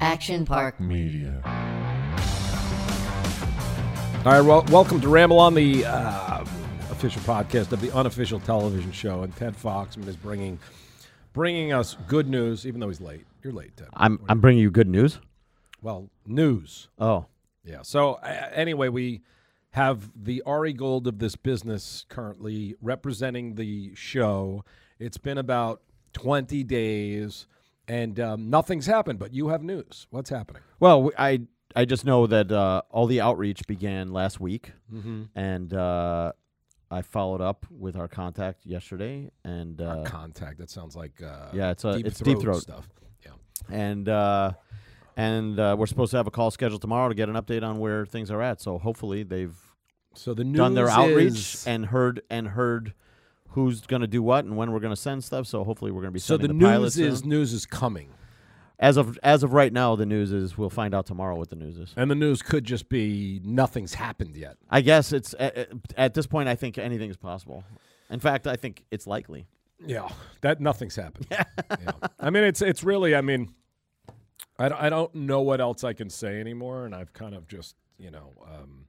Action Park Media. All right, well, welcome to Ramble on the uh, official podcast of the unofficial television show, and Ted Foxman is bringing bringing us good news, even though he's late. You're late, Ted. I'm I'm bringing you good news. well, news. Oh, Yeah. So uh, anyway, we have the Ari Gold of this business currently representing the show. It's been about 20 days, and um, nothing's happened. But you have news. What's happening? well, I I just know that uh, all the outreach began last week, Mm-hmm. and uh, I followed up with our contact yesterday, and uh, Contact. That sounds like uh, yeah, it's a deep it's throat deep throat, stuff. Yeah. and uh, and uh, we're supposed to have a call scheduled tomorrow to get an update on where things are at. So hopefully they've So the news done their outreach and heard and heard who's going to do what and when we're going to send stuff. So hopefully we're going to be so the sending the, news is soon. news is coming, as of as of right now. The news is we'll find out tomorrow what the news is. and the news could just be nothing's happened yet. I guess it's at, at this point. I think anything is possible. In fact, I think it's likely. Yeah, that nothing's happened. yeah. I mean, it's it's really. I mean, I, don't- I don't know what else I can say anymore, and I've kind of just you know, um,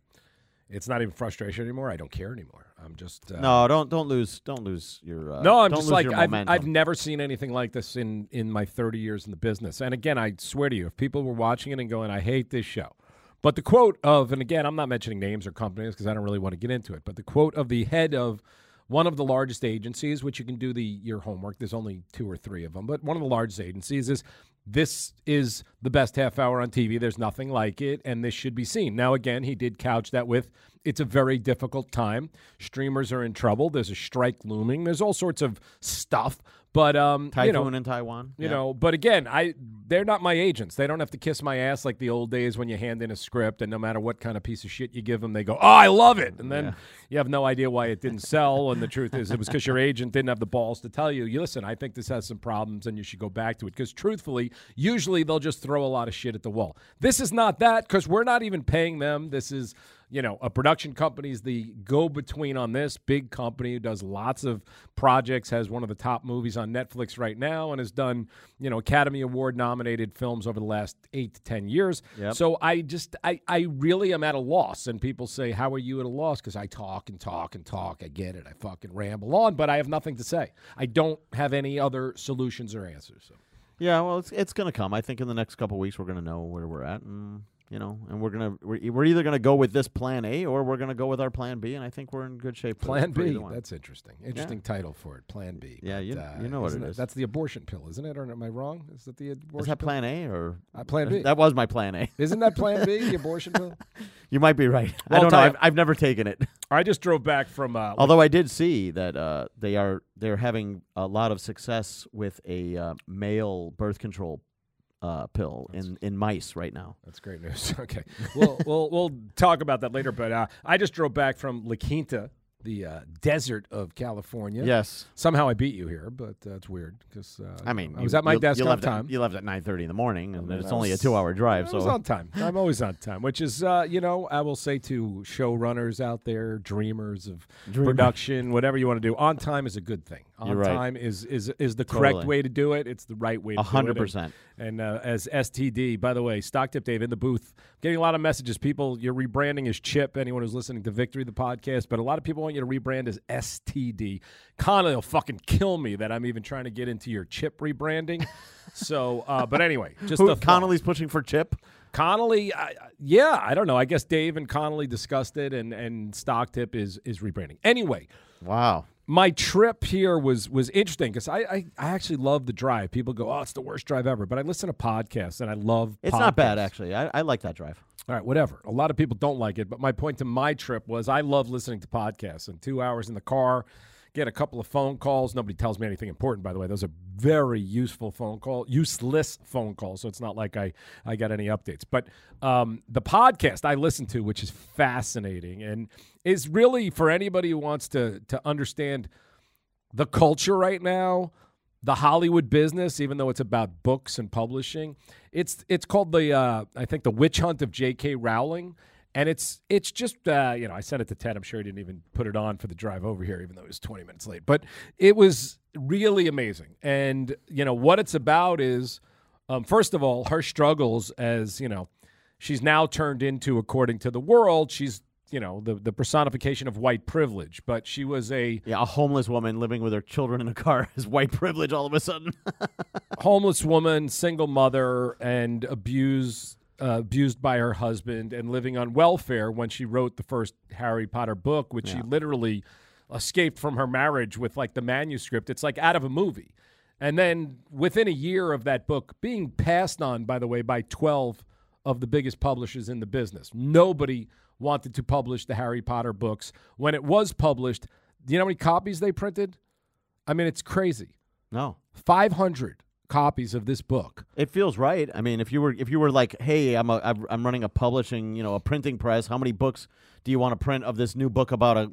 it's not even frustration anymore. I don't care anymore. I'm just uh, No, don't don't lose don't lose your. Uh, No, I'm just like I've. I've never seen anything like this in in my 30 years in the business. And again, I swear to you, if people were watching it and going, "I hate this show," but the quote of, and again, I'm not mentioning names or companies because I don't really want to get into it, but the quote of the head of one of the largest agencies, which you can do the your homework. There's only two or three of them, but one of the largest agencies is. This is the best half hour on TV. There's nothing like it, and this should be seen. Now, again, he did couch that with it's a very difficult time. Streamers are in trouble. There's a strike looming. There's all sorts of stuff. But um, Typhoon you know, in Taiwan. you Yeah. know, but again, I they're not my agents. They don't have to kiss my ass like the old days when you hand in a script and no matter what kind of piece of shit you give them, they go, "Oh, I love it," and then Yeah. you have no idea why it didn't sell. And the truth is, it was because your agent didn't have the balls to tell you, "You listen, I think this has some problems, and you should go back to it." Because truthfully, usually they'll just throw a lot of shit at the wall. This is not that because we're not even paying them. This is you know, a production company is the go between on this big company who does lots of projects, has one of the top movies on Netflix right now, and has done, you know, Academy Award nominated films over the last eight to 10 years. Yep. So I just, I, I really am at a loss. And people say, How are you at a loss? Because I talk and talk and talk. I get it. I fucking ramble on, but I have nothing to say. I don't have any other solutions or answers. So. Yeah, well, it's it's gonna come. I think in the next couple weeks we're gonna know where we're at, and you know, and we're gonna we're, we're either gonna go with this plan A or we're gonna go with our plan B, and I think we're in good shape. Plan B. That's interesting. Interesting title for it. Plan B. Yeah, But, you- uh, you know what it is. That's the abortion pill, isn't it? Or am I wrong? Is that the abortion Is that pill? plan A or Uh, plan B. That was my plan A. Isn't that Plan B, the abortion pill? You might be right. Well, I don't know. I've, I've never taken it. I just drove back from. Uh, Although I did see that uh, they are they're having a lot of success with a uh, male birth control uh, pill in, in mice right now. That's great news. Okay, we'll we'll we'll talk about that later. But uh, I just drove back from La Quinta, the uh, desert of California. Yes, Somehow I beat you here, but uh, it's weird because uh, I mean I was you- at my desk you on left time. At, you left at nine thirty in the morning, and it's I only a two hour drive. I So was on time. I'm always on time, which is, uh, you know, I will say to showrunners out there, dreamers of Dreamer. production, whatever you want to do, on time is a good thing. On right. time is is is the correct Totally. way to do it. It's the right way to hundred. And- percent. And uh, as STD, by the way, Stock Tip Dave in the booth, getting a lot of messages. People, your rebranding is Chip. Anyone who's listening to Victory, the podcast, but a lot of people want you to rebrand as STD. Connolly will fucking kill me that I'm even trying to get into your Chip rebranding. so, uh, but anyway, just Who. Connolly's pushing for Chip. Connolly, I, yeah, I don't know. I guess Dave and Connolly discussed it, and and Stock Tip is is rebranding. Anyway, Wow. My trip here was was interesting because I, I I actually love the drive. People go, oh, it's the worst drive ever, but I listen to podcasts and I love. It's not bad actually. I, I like that drive. All right, whatever. A lot of people don't like it, but my point to my trip was I love listening to podcasts and two hours in the car, get a couple of phone calls. Nobody tells me anything important, by the way. Those are very useful phone call, useless phone calls. So it's not like I, I got any updates. But um, the podcast I listen to, which is fascinating and is really for anybody who wants to to understand the culture right now, the Hollywood business, even though it's about books and publishing. It's it's called the uh, I think the Witch Hunt of J.K. Rowling, and it's it's just uh, you know I sent it to Ted. I'm sure he didn't even put it on for the drive over here, even though it was 20 minutes late. But it was really amazing, and you know what it's about is Um, first of all, her struggles as, you know, she's now turned into, according to the world, she's, you know, the, the personification of white privilege. But she was a Yeah, a homeless woman living with her children in a car is white privilege all of a sudden. homeless woman, single mother, and abused uh, abused by her husband and living on welfare when she wrote the first Harry Potter book, which she literally escaped from her marriage with like the manuscript. It's like out of a movie. And then within a year of that book being passed on, by the way, by 12 of the biggest publishers in the business, nobody wanted to publish the Harry Potter books. When it was published, do you know how many copies they printed? I mean, it's crazy. no. 500 copies of this book. It feels right. I mean, if you were if you were like, "Hey, I'm a I'm- I'm running a publishing, you know, a printing press. How many books do you want to print of this new book about a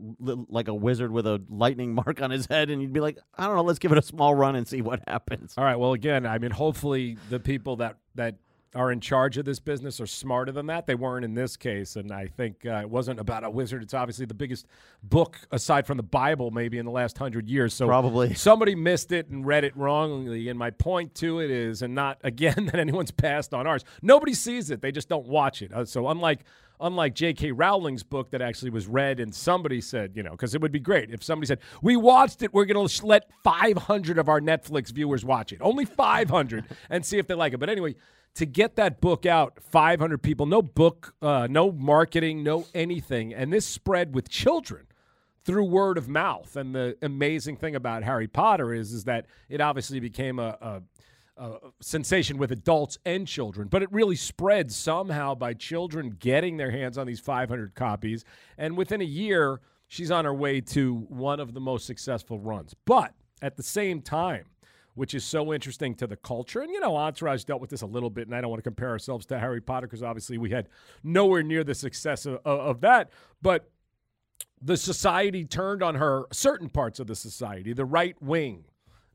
like a wizard with a lightning mark on his head?" And you'd be like, "I don't know, let's give it a small run and see what happens." All right. Well, again, I mean, hopefully the people that that are in charge of this business are smarter than that. They weren't in this case, and I think uh, it wasn't about a wizard. It's obviously the biggest book aside from the Bible, maybe in the last hundred years. So Probably. somebody missed it and read it wrongly. And my point to it is, and not again that anyone's passed on ours. Nobody sees it; they just don't watch it. Uh, so unlike unlike J.K. Rowling's book that actually was read and somebody said, you know, because it would be great if somebody said, we watched it, we're going to let 500 of our Netflix viewers watch it. Only 500 and see if they like it. But anyway, to get that book out, 500 people, no book, uh, no marketing, no anything. And this spread with children through word of mouth. And the amazing thing about Harry Potter is, is that it obviously became a, a uh, sensation with adults and children, but it really spread somehow by children getting their hands on these 500 copies. And within a year, she's on her way to one of the most successful runs. But at the same time, which is so interesting to the culture. And, you know, Entourage dealt with this a little bit, and I don't want to compare ourselves to Harry Potter because obviously we had nowhere near the success of, of, that. But the society turned on her, certain parts of the society, the right wing.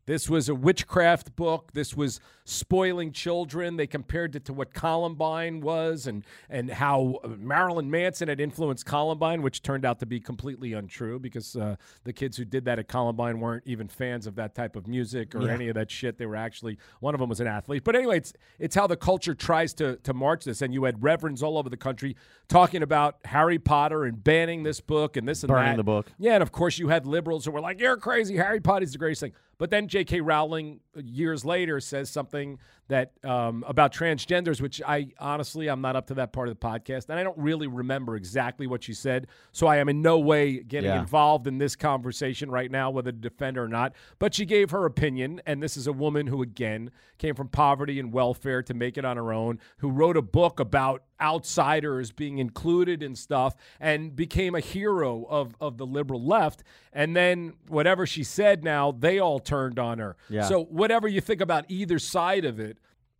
This was a witchcraft book. This was spoiling children. They compared it to what Columbine was and, and how Marilyn Manson had influenced Columbine, which turned out to be completely untrue because uh, the kids who did that at Columbine weren't even fans of that type of music or Yeah. any of that shit. They were actually, one of them was an athlete. But anyway, it's, it's how the culture tries to, to march this. And you had reverends all over the country talking about Harry Potter and banning this book and this and Burning that. the book. Yeah, and of course you had liberals who were like, "You're crazy. Harry Potter's the greatest thing." But then J.K. Rowling uh, years later says something that um, about transgenders, which I honestly I'm not up to that part of the podcast, and I don't really remember exactly what she said. So I am in no way getting Yeah. involved in this conversation right now, whether to defend her or not. But she gave her opinion, and this is a woman who again came from poverty and welfare to make it on her own, who wrote a book about outsiders being included and stuff and became a hero of, of the liberal left. And then whatever she said now, they all turned on her. Yeah. So whatever you think about either side of it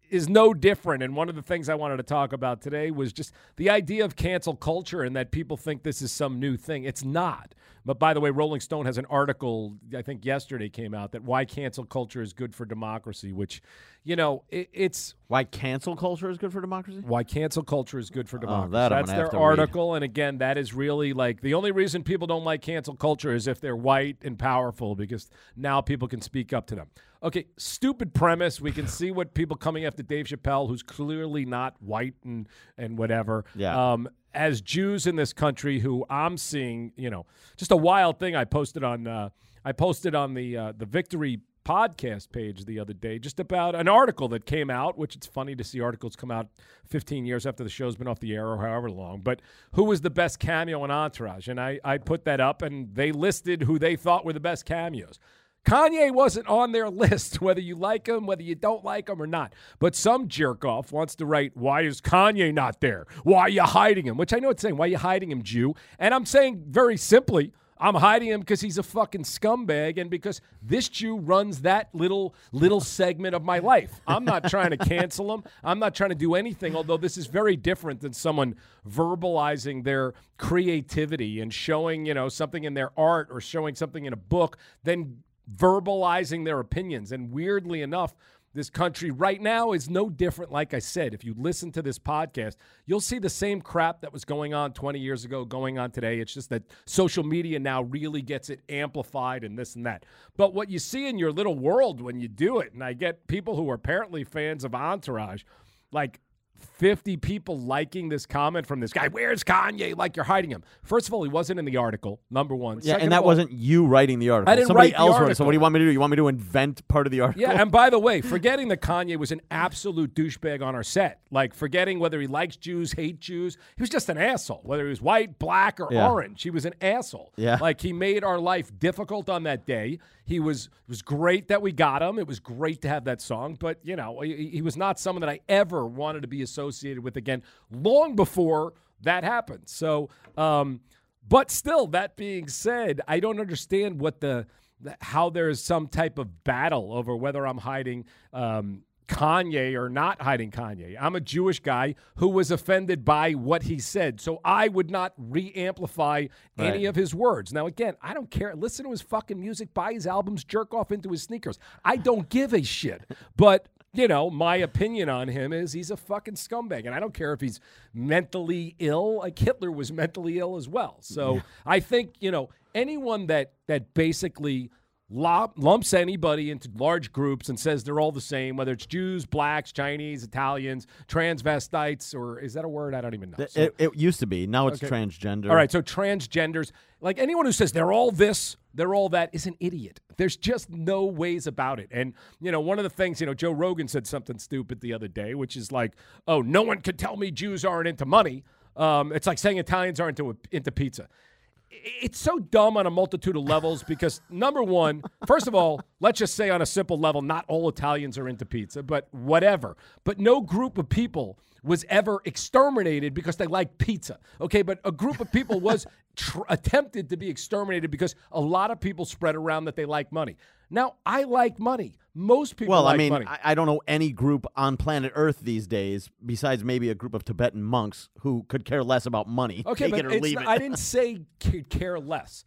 is no different. And one of the things I wanted to talk about today was just the idea of cancel culture and that people think this is some new thing. It's not. But by the way, Rolling Stone has an article, I think yesterday came out, that why cancel culture is good for democracy, which, you know, it, it's Why cancel culture is good for democracy? why cancel culture is good for democracy. Oh, that That's their to read. article. And again, that is really like the only reason people don't like cancel culture is if they're white and powerful because now people can speak up to them. Okay, stupid premise. We can see what people coming after Dave Chappelle, who's clearly not white and, and whatever. Yeah. Um, as Jews in this country who I'm seeing, you know, just a wild thing I posted on uh, I posted on the uh, the Victory podcast page the other day just about an article that came out, which it's funny to see articles come out 15 years after the show's been off the air or however long. But who was the best cameo in Entourage? And I, I put that up and they listed who they thought were the best cameos. Kanye wasn't on their list, whether you like him, whether you don't like him or not. But some jerk off wants to write, Why is Kanye not there? Why are you hiding him? Which I know it's saying, Why are you hiding him, Jew? And I'm saying very simply, I'm hiding him because he's a fucking scumbag and because this Jew runs that little little segment of my life. I'm not trying to cancel him. I'm not trying to do anything, although this is very different than someone verbalizing their creativity and showing, you know, something in their art or showing something in a book, then verbalizing their opinions. And weirdly enough, this country right now is no different. Like I said, if you listen to this podcast, you'll see the same crap that was going on 20 years ago going on today. It's just that social media now really gets it amplified and this and that. But what you see in your little world when you do it, and I get people who are apparently fans of Entourage, like 50 people liking this comment from this guy. Where's Kanye? Like you're hiding him. First of all, he wasn't in the article. Number one. Yeah, Second and that all- wasn't you writing the article. I didn't Somebody write the else wrote it. So what do you want me to do? You want me to invent part of the article? Yeah, and by the way, forgetting that Kanye was an absolute douchebag on our set, like forgetting whether he likes Jews, hate Jews, he was just an asshole. Whether he was white, black, or Yeah. orange, he was an asshole. Yeah. like he made our life difficult on that day. He was it was great that we got him. It was great to have that song, but you know, he, he was not someone that I ever wanted to be associated with again. Long before that happened. So, um, but still, that being said, I don't understand what the how there's some type of battle over whether I'm hiding um, Kanye or not hiding Kanye. I'm a Jewish guy who was offended by what he said, so I would not re-amplify any Right. of his words. Now, again, I don't care. Listen to his fucking music, buy his albums, jerk off into his sneakers. I don't give a shit. But you know, my opinion on him is he's a fucking scumbag. And I don't care if he's mentally ill. Like Hitler was mentally ill as well. So I think, you know, anyone that that basically lumps anybody into large groups and says they're all the same, whether it's Jews, blacks, Chinese, Italians, transvestites, or is that a word? I don't even know. So- It, it used to be. Now it's Okay. transgender. all right, so transgenders, like anyone who says they're all this, they're all that, is an idiot. There's just no ways about it. And, you know, one of the things, you know, Joe Rogan said something stupid the other day, which is like, oh, no one could tell me Jews aren't into money. Um, it's like saying Italians aren't into, into pizza. It's so dumb on a multitude of levels because, number one, first of all, let's just say on a simple level, not all Italians are into pizza, but whatever. But no group of people was ever exterminated because they like pizza. Okay, but a group of people was tr- attempted to be exterminated because a lot of people spread around that they like money. Now, I like money. Most people Well, like I mean, money. I, I don't know any group on planet Earth these days, besides maybe a group of Tibetan monks who could care less about money. Okay, Take but it or leave it. I didn't say c- care less.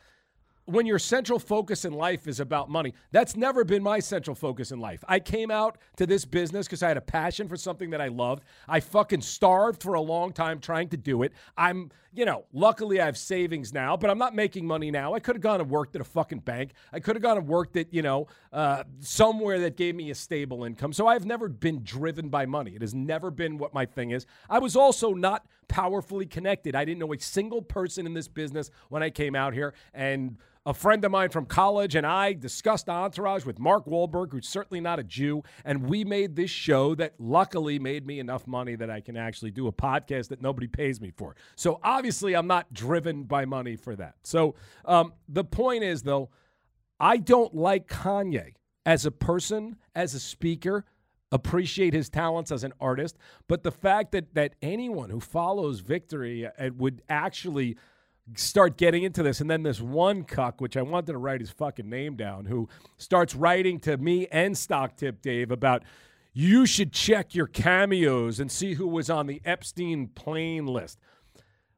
When your central focus in life is about money, that's never been my central focus in life. I came out to this business because I had a passion for something that I loved. I fucking starved for a long time trying to do it. I'm, you know, luckily I have savings now, but I'm not making money now. I could have gone and worked at a fucking bank. I could have gone and worked at, you know, uh, somewhere that gave me a stable income. So I've never been driven by money. It has never been what my thing is. I was also not powerfully connected. I didn't know a single person in this business when I came out here. And a friend of mine from college and I discussed Entourage with Mark Wahlberg, who's certainly not a Jew. And we made this show that luckily made me enough money that I can actually do a podcast that nobody pays me for. So obviously, I'm not driven by money for that. So um, the point is, though, I don't like Kanye as a person, as a speaker, appreciate his talents as an artist, but the fact that that anyone who follows Victory uh, would actually start getting into this. And then this one cuck which I wanted to write his fucking name down who starts writing to me and Stock Tip Dave about you should check your cameos and see who was on the Epstein plane list.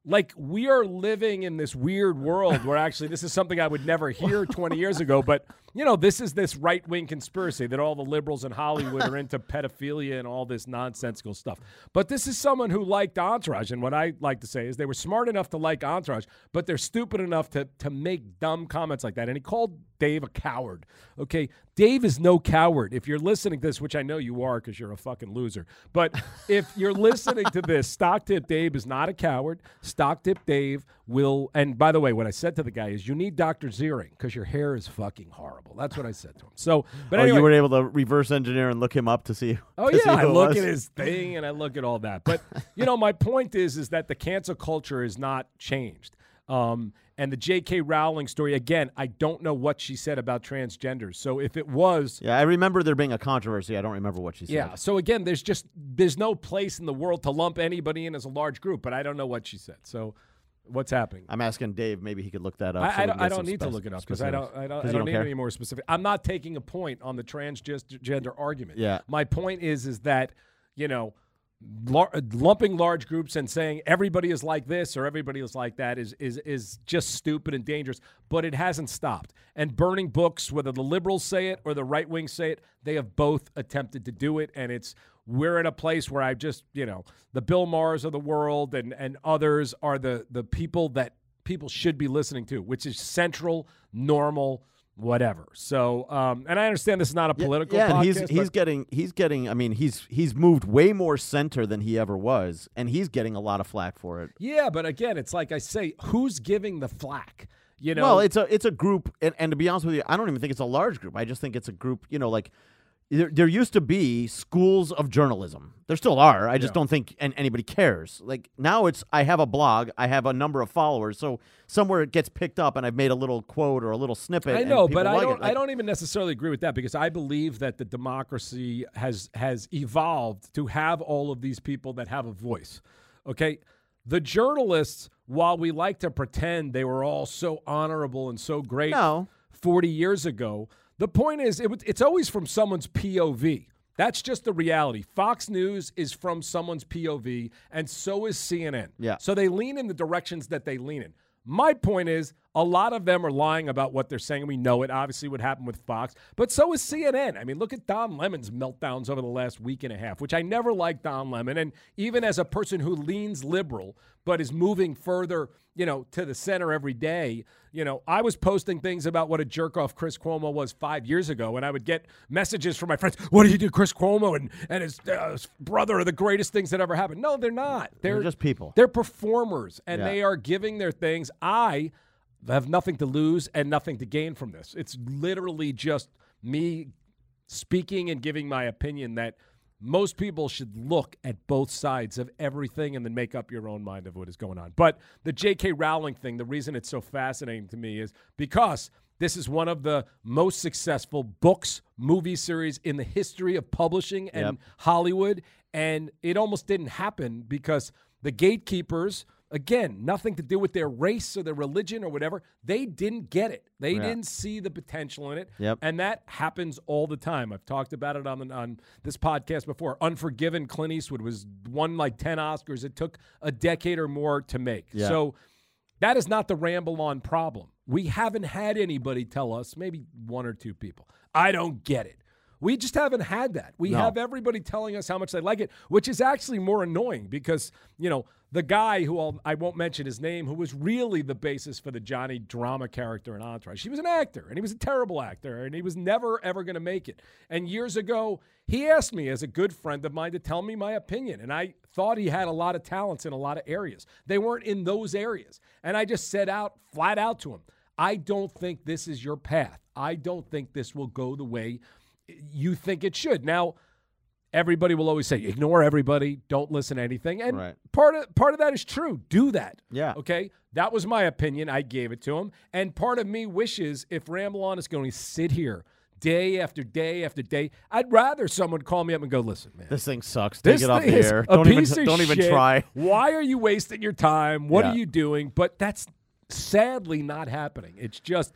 Like we are living in this weird world where actually this is something I would never hear 20 years ago, but you know, this is this right wing conspiracy that all the liberals in Hollywood are into pedophilia and all this nonsensical stuff. But this is someone who liked Entourage, and what I like to say is they were smart enough to like Entourage, but they're stupid enough to to make dumb comments like that. And he called Dave a coward. Okay, Dave is no coward. If you're listening to this, which I know you are because you're a fucking loser, but if you're listening to this, Stock Tip Dave is not a coward. Stock Tip Dave will. And by the way, what I said to the guy is, you need Dr. Ziering because your hair is fucking horrible. That's what I said to him. So, but oh, anyway, you were able to reverse engineer and look him up to see. Oh to see yeah, I who it look was? at his thing and I look at all that. But you know, my point is, is that the cancel culture is not changed. Um, and the J.K. Rowling story again, I don't know what she said about transgenders. So if it was, Yeah, I remember there being a controversy. I don't remember what she said. yeah. So again, there's just there's no place in the world to lump anybody in as a large group. But I don't know what she said. So what's happening? I'm asking Dave. Maybe he could look that up. I, we I don't, I don't need to look it up because I don't. I don't, I don't need care? any more specific. I'm not taking a point on the transgender argument. Yeah. My point is, is that you know, lar- lumping large groups and saying everybody is like this or everybody is like that is is is just stupid and dangerous. But it hasn't stopped. And burning books, whether the liberals say it or the right wing say it, they have both attempted to do it, and it's we're in a place where I just you know the Bill Maher's of the world and and others are the the people that people should be listening to, which is central, normal whatever. So, um, and I understand this is not a political. Yeah, podcast, and he's he's getting he's getting. I mean, he's he's moved way more center than he ever was, and he's getting a lot of flack for it. Yeah, but again, it's like I say, who's giving the flack? You know, Well, it's a it's a group, and, and to be honest with you, I don't even think it's a large group. I just think it's a group. You know, like there, there used to be schools of journalism. There still are. I just Yeah. don't think an, anybody cares. Like now, it's I have a blog, I have a number of followers, so somewhere it gets picked up, and I've made a little quote or a little snippet. I know, but I like don't. Like, I don't even necessarily agree with that because I believe that the democracy has has evolved to have all of these people that have a voice. Okay, the journalists, while we like to pretend they were all so honorable and so great, No. 40 years ago. The point is, it, it's always from someone's POV. That's just the reality. Fox News is from someone's POV, and so is CNN. Yeah. So they lean in the directions that they lean in. My point is, a lot of them are lying about what they're saying. We know it. Obviously, what happened with Fox, but so is CNN. I mean, look at Don Lemon's meltdowns over the last week and a half, which I never liked Don Lemon. And even as a person who leans liberal but is moving further, you know, to the center every day, you know, I was posting things about what a jerk off Chris Cuomo was five years ago, and I would get messages from my friends. What do you do, Chris Cuomo and and his, uh, his brother are the greatest things that ever happened? No, they're not. They're, They're just people. They're performers, and Yeah. they are giving their things. I have nothing to lose and nothing to gain from this. It's literally just me speaking and giving my opinion that most people should look at both sides of everything and then make up your own mind of what is going on. But the J.K. Rowling thing, the reason it's so fascinating to me is because this is one of the most successful books, movie series in the history of publishing and Yep. Hollywood. And it almost didn't happen because the gatekeepers, again, nothing to do with their race or their religion or whatever, they didn't get it. They Yeah. didn't see the potential in it. Yep. And that happens all the time. I've talked about it on the, on this podcast before. Unforgiven, Clint Eastwood was won like 10 Oscars. It took a decade or more to make. Yeah. So that is not the ramble on problem. We haven't had anybody tell us, maybe one or two people, I don't get it. We just haven't had that. We No. have everybody telling us how much they like it, which is actually more annoying because, you know, the guy who I'll, I won't mention his name, who was really the basis for the Johnny drama character in Entourage, he was an actor and he was a terrible actor and he was never, ever going to make it. And years ago, he asked me as a good friend of mine to tell me my opinion. And I thought he had a lot of talents in a lot of areas. They weren't in those areas. And I just said out, flat out to him, I don't think this is your path. I don't think this will go the way eh, you think it should. Now, everybody will always say, ignore everybody, don't listen to anything. And Right. part of part of that is true. Do that. Yeah. Okay. That was my opinion. I gave it to him. And part of me wishes if Ramble on is going to sit here day after day after day, I'd rather someone call me up and go, listen, man. This thing sucks. This Take it off the air. Don't even don't even shit. try. Why are you wasting your time? What Yeah. are you doing? But that's sadly not happening. It's just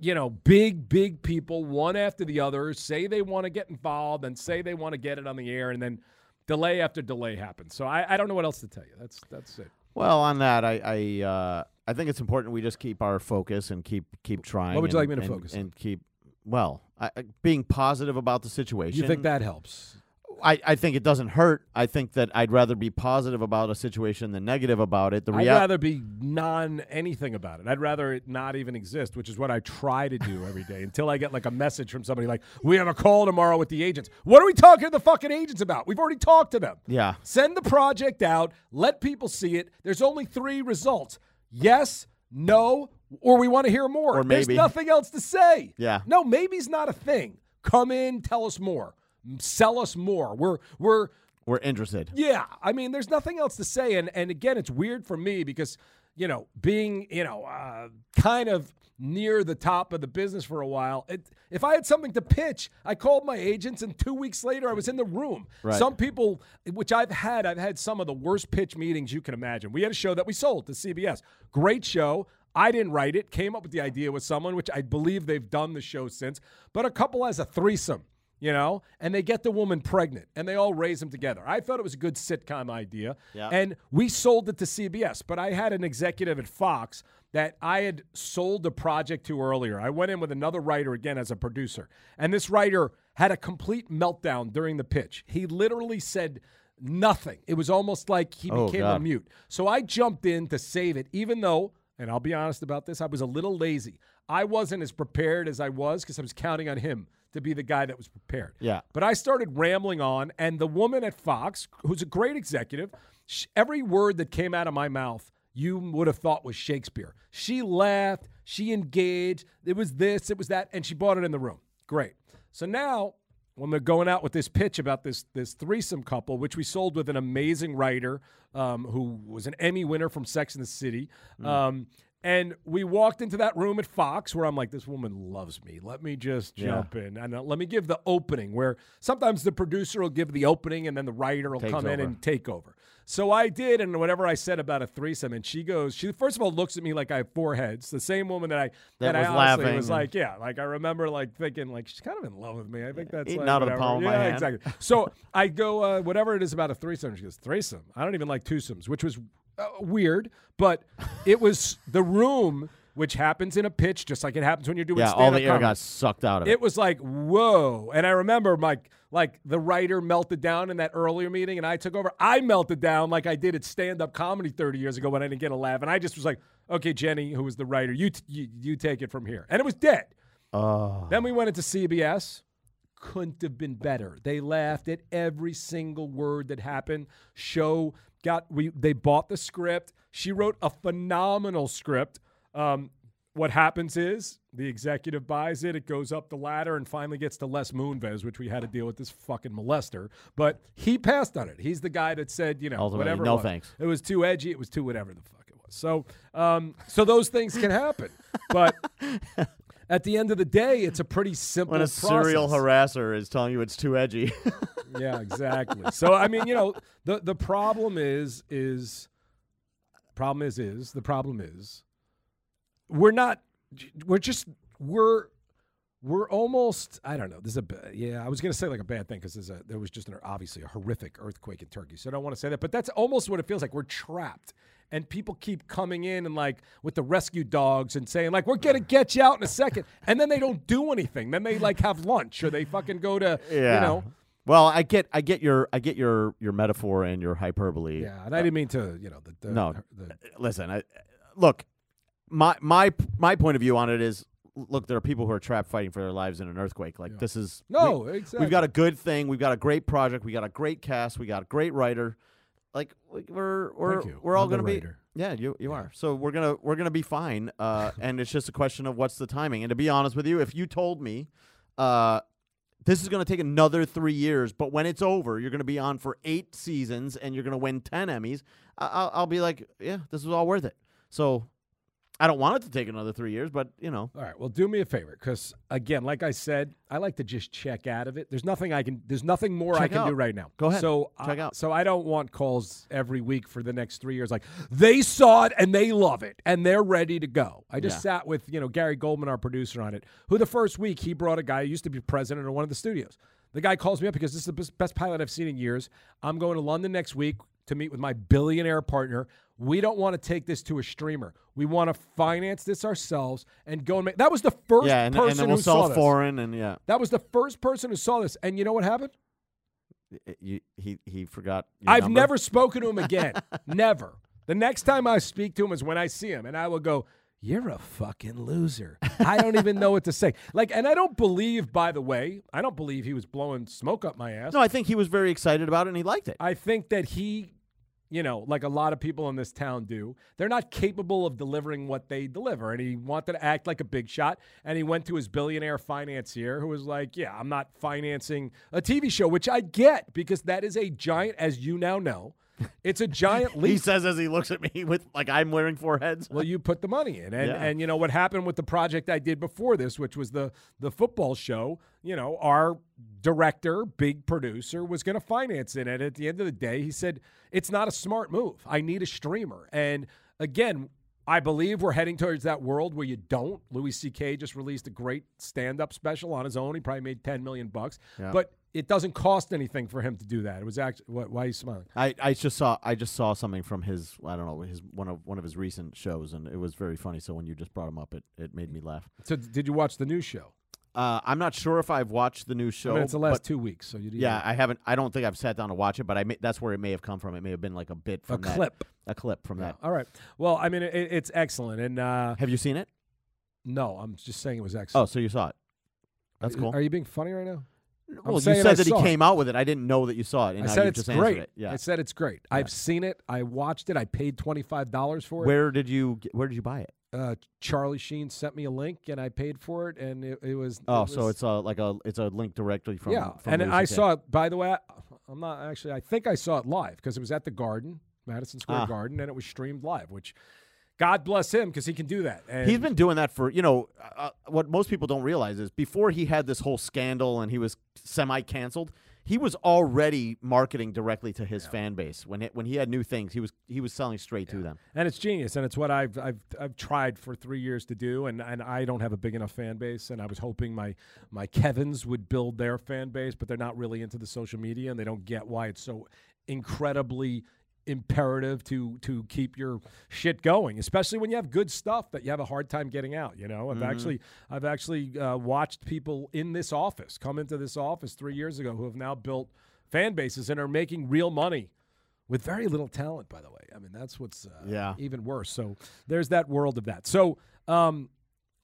you know, big, big people, one after the other, say they want to get involved and say they want to get it on the air, and then delay after delay happens. So I, I don't know what else to tell you. That's that's it. Well, on that, I I, uh, I think it's important we just keep our focus and keep keep trying. What would you and- like me to and- focus and keep well I- being positive about the situation. You think that helps? I, I think it doesn't hurt. I think that I'd rather be positive about a situation than negative about it. The I'd rather be non anything about it. I'd rather it not even exist, which is what I try to do every day until I get like a message from somebody like, "We have a call tomorrow with the agents." What are we talking to the fucking agents about? We've already talked to them. Yeah. Send the project out, let people see it. There's only three results yes, no, or we want to hear more. Or There's maybe. nothing else to say. Yeah. No, maybe's not a thing. Come in, tell us more, sell us more. We're, we're, We're interested. yeah, I mean, there's nothing else to say, and and again, it's weird for me because you know, being you know, uh, kind of near the top of the business for a while. It, if I had something to pitch, I called my agents, and two weeks later, I was in the room. Right. Some people, which I've had, I've had some of the worst pitch meetings you can imagine. We had a show that we sold to CBS. Great show. I didn't write it. Came up with the idea with someone, which I believe they've done the show since. But a couple as a threesome you know, and they get the woman pregnant and they all raise them together. I thought it was a good sitcom idea. Yeah. And we sold it to CBS, but I had an executive at Fox that I had sold the project to earlier. I went in with another writer again as a producer, and this writer had a complete meltdown during the pitch. He literally said nothing. It was almost like he Oh, became a mute. So I jumped in to save it, even though, and I'll be honest about this, I was a little lazy. I wasn't as prepared as I was because I was counting on him to be the guy that was prepared. Yeah. But I started rambling on, and the woman at Fox, who's a great executive, sh- every word that came out of my mouth, you would have thought was Shakespeare. She laughed, she engaged. It was this, it was that, and she bought it in the room. Great. So now, when they're going out with this pitch about this this threesome couple, which we sold with an amazing writer um, who was an Emmy winner from Sex and the City. Um, and we walked into that room at Fox where I'm like, this woman loves me. Let me just Yeah. jump in and uh, let me give the opening. Where sometimes the producer will give the opening and then the writer will Takes come in and take over. So I did, and whatever I said about a threesome, and she goes, she first of all looks at me like I have four heads. The same woman that I That I was honestly laughing. was like, yeah, like I remember like thinking like she's kind of in love with me. I think that's Eating like, out of the palm of my yeah, hand. exactly. So I go, uh, whatever it is about a threesome. She goes, threesome. I don't even like twosomes, which was uh, weird, but it was the room, which happens in a pitch, just like it happens when you're doing Yeah, all the air comedy. got sucked out of it. It was like whoa, and I remember my like the writer melted down in that earlier meeting, and I took over. I melted down like I did at stand up comedy 30 years ago when I didn't get a laugh, and I just was like, okay, Jenny, who was the writer, you t- you, you take it from here, and it was dead. Oh. Then we went into CBS. Couldn't have been better. They laughed at every single word that happened. Show got we they bought the script. She wrote a phenomenal script. Um, what happens is the executive buys it, it goes up the ladder, and finally gets to Les Moonves, which we had to deal with this fucking molester. But he passed on it. He's the guy that said, you know, Ultimately, whatever. it no was. thanks. It was too edgy. It was too whatever the fuck it was. So, um, so those things can happen. But at the end of the day, it's a pretty simple when a serial harasser is telling you it's too edgy. Yeah, exactly. so I mean, you know, the the problem is is problem is is the problem is we're not we're just we're we're almost I don't know. This is a yeah. I was gonna say like a bad thing because there's a there was just an obviously a horrific earthquake in Turkey. So I don't want to say that, but that's almost what it feels like. We're trapped, and people keep coming in and like with the rescue dogs and saying like we're gonna get you out in a second, and then they don't do anything. Then they like have lunch or they fucking go to you know Well, I get, I get your, I get your, your metaphor and your hyperbole. Yeah, and I didn't mean to, you know, the, the No. the, uh, Listen, I, look, my, my, my point of view on it is, look, there are people who are trapped fighting for their lives in an earthquake. Like Yeah. this is no, we, exactly. We've got a good thing. We've got a great project. We got a great cast. We got a great writer. Like we- we're we're we're all I'm gonna be yeah you you Yeah. are. So we're gonna we're gonna be fine uh and it's just a question of what's the timing. And to be honest with you if you told me uh this is gonna take another three years but when it's over you're gonna be on for eight seasons and you're gonna win ten Emmys I- I'll I'll be like yeah this was all worth it. So I don't want it to take another three years but you know All right. Well, do me a favor, because again, like I said, I like to just check out of it. There's nothing I can. There's nothing more I Check can do right now. Go ahead. So Check I, out. So I don't want calls every week for the next three years. Like they saw it and they love it and they're ready to go. I just Yeah. sat with you know Gary Goldman, our producer, on it. Who the first week he brought a guy who used to be president of one of the studios. The guy calls me up because this is the best pilot I've seen in years. I'm going to London next week to meet with my billionaire partner. We don't want to take this to a streamer. We want to finance this ourselves and go and make. That was the first yeah and, person and then we'll who sell saw this. foreign and yeah That was the first person who saw this. And you know what happened? You, he he forgot I've number? never spoken to him again. never. The next time I speak to him is when I see him, and I will go, "You're a fucking loser." I don't even know what to say. Like, and I don't believe. By the way, I don't believe he was blowing smoke up my ass. No, I think he was very excited about it and he liked it. I think that he, you know, like a lot of people in this town do, they're not capable of delivering what they deliver. And he wanted to act like a big shot. And he went to his billionaire financier who was like, Yeah, I'm not financing a TV show, which I get because that is a giant, as you now know, it's a giant leap. He says as he looks at me with like I'm wearing four heads. Well, you put the money in, and Yeah. and you know what happened with the project I did before this, which was the the football show. You know, our director, big producer, was going to finance it, and at the end of the day, he said it's not a smart move. I need a streamer, and again, I believe we're heading towards that world where you don't. Louis C.K. just released a great stand-up special on his own. He probably made ten million bucks, Yeah. but it doesn't cost anything for him to do that. It was actually what, why are you smiling? I, I just saw I just saw something from his I don't know his one of one of his recent shows and it was very funny. So when you just brought him up, it, it made me laugh. So did you watch the new show? Uh, I'm not sure if I've watched the new show. I mean, it's the last but- two weeks, so you yeah, I haven't. I don't think I've sat down to watch it, but I may, that's where it may have come from. It may have been like a bit a from that, clip. a clip from Yeah. that. All right. Well, I mean, it, it's excellent, and uh, Have you seen it? no, I'm just saying it was excellent. Oh, so you saw it. That's cool. Are you being funny right now? well, you said I that he saw it. came out with it. I didn't know that you saw it. And I said it's just great. It. Yeah. I said it's great. I've seen it. I watched it. I paid twenty five dollars for it. Where did you Where did you buy it? Uh, Charlie Sheen sent me a link, and I paid for it, and it, it was. Oh, it so it's a like a it's a link directly from yeah. From and I saw it. By the way, I, I'm not actually. I think I saw it live because it was at the Garden, Madison Square Ah. Garden, and it was streamed live. Which, God bless him, because he can do that. And He's been doing that for you know uh, what most people don't realize is before he had this whole scandal and he was semi canceled. He was already marketing directly to his fan base when it, when he had new things. He was he was selling straight to them. and it's genius, and it's what I've I've I've tried for three years to do, and, and I don't have a big enough fan base, and I was hoping my my Kevins would build their fan base, but they're not really into the social media, and they don't get why it's so incredibly imperative to to keep your shit going, especially when you have good stuff that you have a hard time getting out. You know, I've actually I've actually uh, watched people in this office come into this office three years ago who have now built fan bases and are making real money with very little talent, by the way. I mean, that's what's uh, Yeah. even worse. So there's that world of that. So um,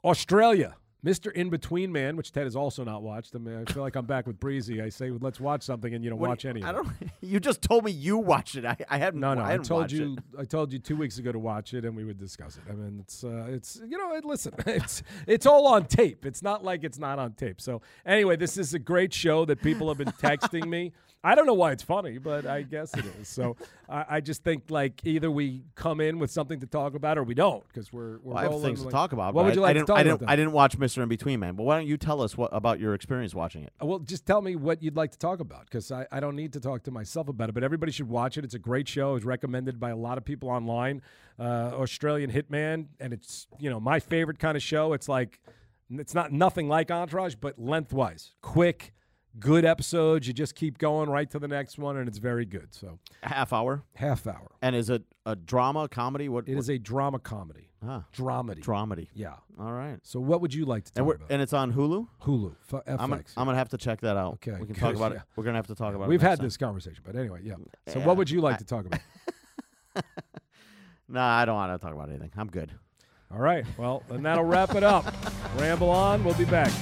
Australia, Mr. In Between Man, which Ted has also not watched. I mean, I feel like I'm back with Breezy. I say, let's watch something, and you don't What do watch you- any I don't. You just told me you watched it. I, I haven't. No, no. I, I, told you. It. I told you two weeks ago to watch it, and we would discuss it. I mean, it's uh, it's you know, listen, it's it's all on tape. It's not like it's not on tape. So anyway, this is a great show that people have been texting me. I don't know why it's funny, but I guess it is. So I, I just think like either we come in with something to talk about or we don't because we're we're Well, I have things to talk about. What would you like I to didn't, talk I about? didn't. then? I didn't watch Mr. In Between Man. But why don't you tell us what about your experience watching it? Well, just tell me what you'd like to talk about because I, I don't need to talk to myself about it, but everybody should watch it. It's a great show. It's recommended by a lot of people online. Uh, Australian Hitman, and it's you know my favorite kind of show. It's like it's not nothing like Entourage, but lengthwise, quick, good episodes. You just keep going right to the next one, and it's very good. So half hour. half hour. And is it a drama, comedy? What? It is a drama comedy, ah, dramedy. dramedy. yeah. All right. So what would you like to talk we're, about? and it's on Hulu. Hulu, f- FX. I'm gonna, I'm gonna have to check that out. Okay, We can talk about yeah. it. We're gonna have to talk about it. We've it. next had time. this conversation, but anyway, yeah. So Yeah, what would you like I- to talk about? Nah, I don't want to talk about anything. I'm good. All right. Well, then that'll wrap it up. Ramble on. We'll be back.